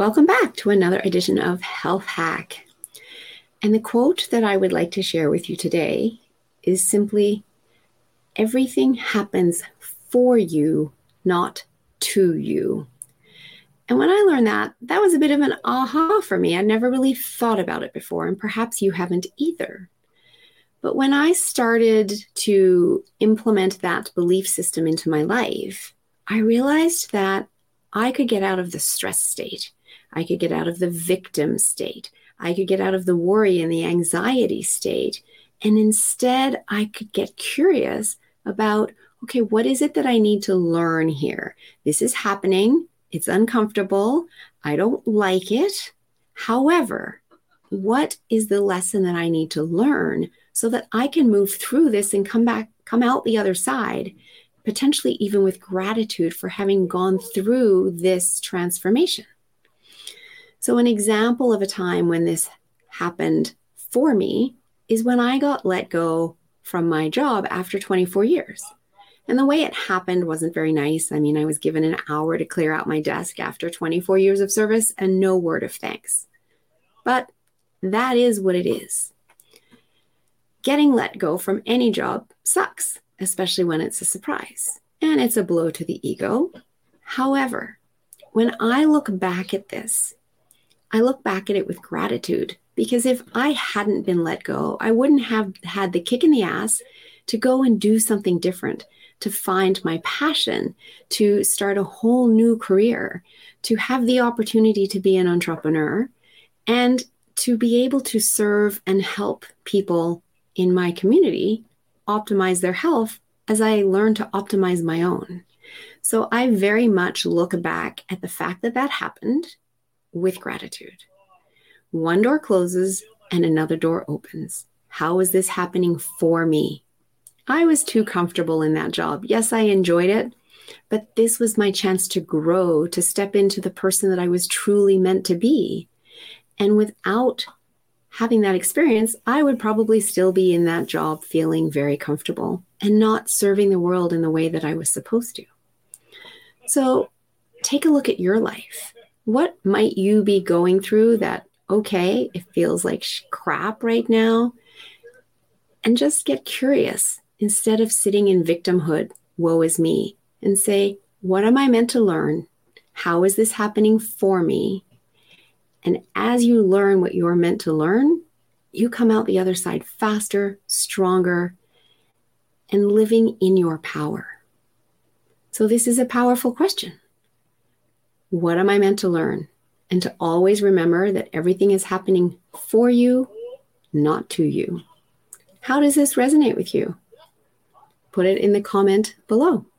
Welcome back to another edition of Health Hack. And the quote that I would like to share with you today is simply Everything happens for you, not to you. And when I learned that, that was a bit of an aha for me. I never really thought about it before, and perhaps you haven't either. But when I started to implement that belief system into my life, I realized that I could get out of the stress state. I could get out of the victim state. I could get out of the worry and the anxiety state. And instead, I could get curious about okay, what is it that I need to learn here? This is happening. It's uncomfortable. I don't like it. However, what is the lesson that I need to learn so that I can move through this and come back, come out the other side, potentially even with gratitude for having gone through this transformation? So, an example of a time when this happened for me is when I got let go from my job after 24 years. And the way it happened wasn't very nice. I mean, I was given an hour to clear out my desk after 24 years of service and no word of thanks. But that is what it is. Getting let go from any job sucks, especially when it's a surprise and it's a blow to the ego. However, when I look back at this, I look back at it with gratitude because if I hadn't been let go, I wouldn't have had the kick in the ass to go and do something different, to find my passion, to start a whole new career, to have the opportunity to be an entrepreneur, and to be able to serve and help people in my community optimize their health as I learn to optimize my own. So I very much look back at the fact that that happened with gratitude. One door closes and another door opens. How is this happening for me? I was too comfortable in that job. Yes, I enjoyed it, but this was my chance to grow, to step into the person that I was truly meant to be. And without having that experience, I would probably still be in that job feeling very comfortable and not serving the world in the way that I was supposed to. So take a look at your life what might you be going through that, okay, it feels like crap right now? And just get curious instead of sitting in victimhood, woe is me, and say, what am I meant to learn? How is this happening for me? And as you learn what you're meant to learn, you come out the other side faster, stronger, and living in your power. So, this is a powerful question. What am I meant to learn? And to always remember that everything is happening for you, not to you. How does this resonate with you? Put it in the comment below.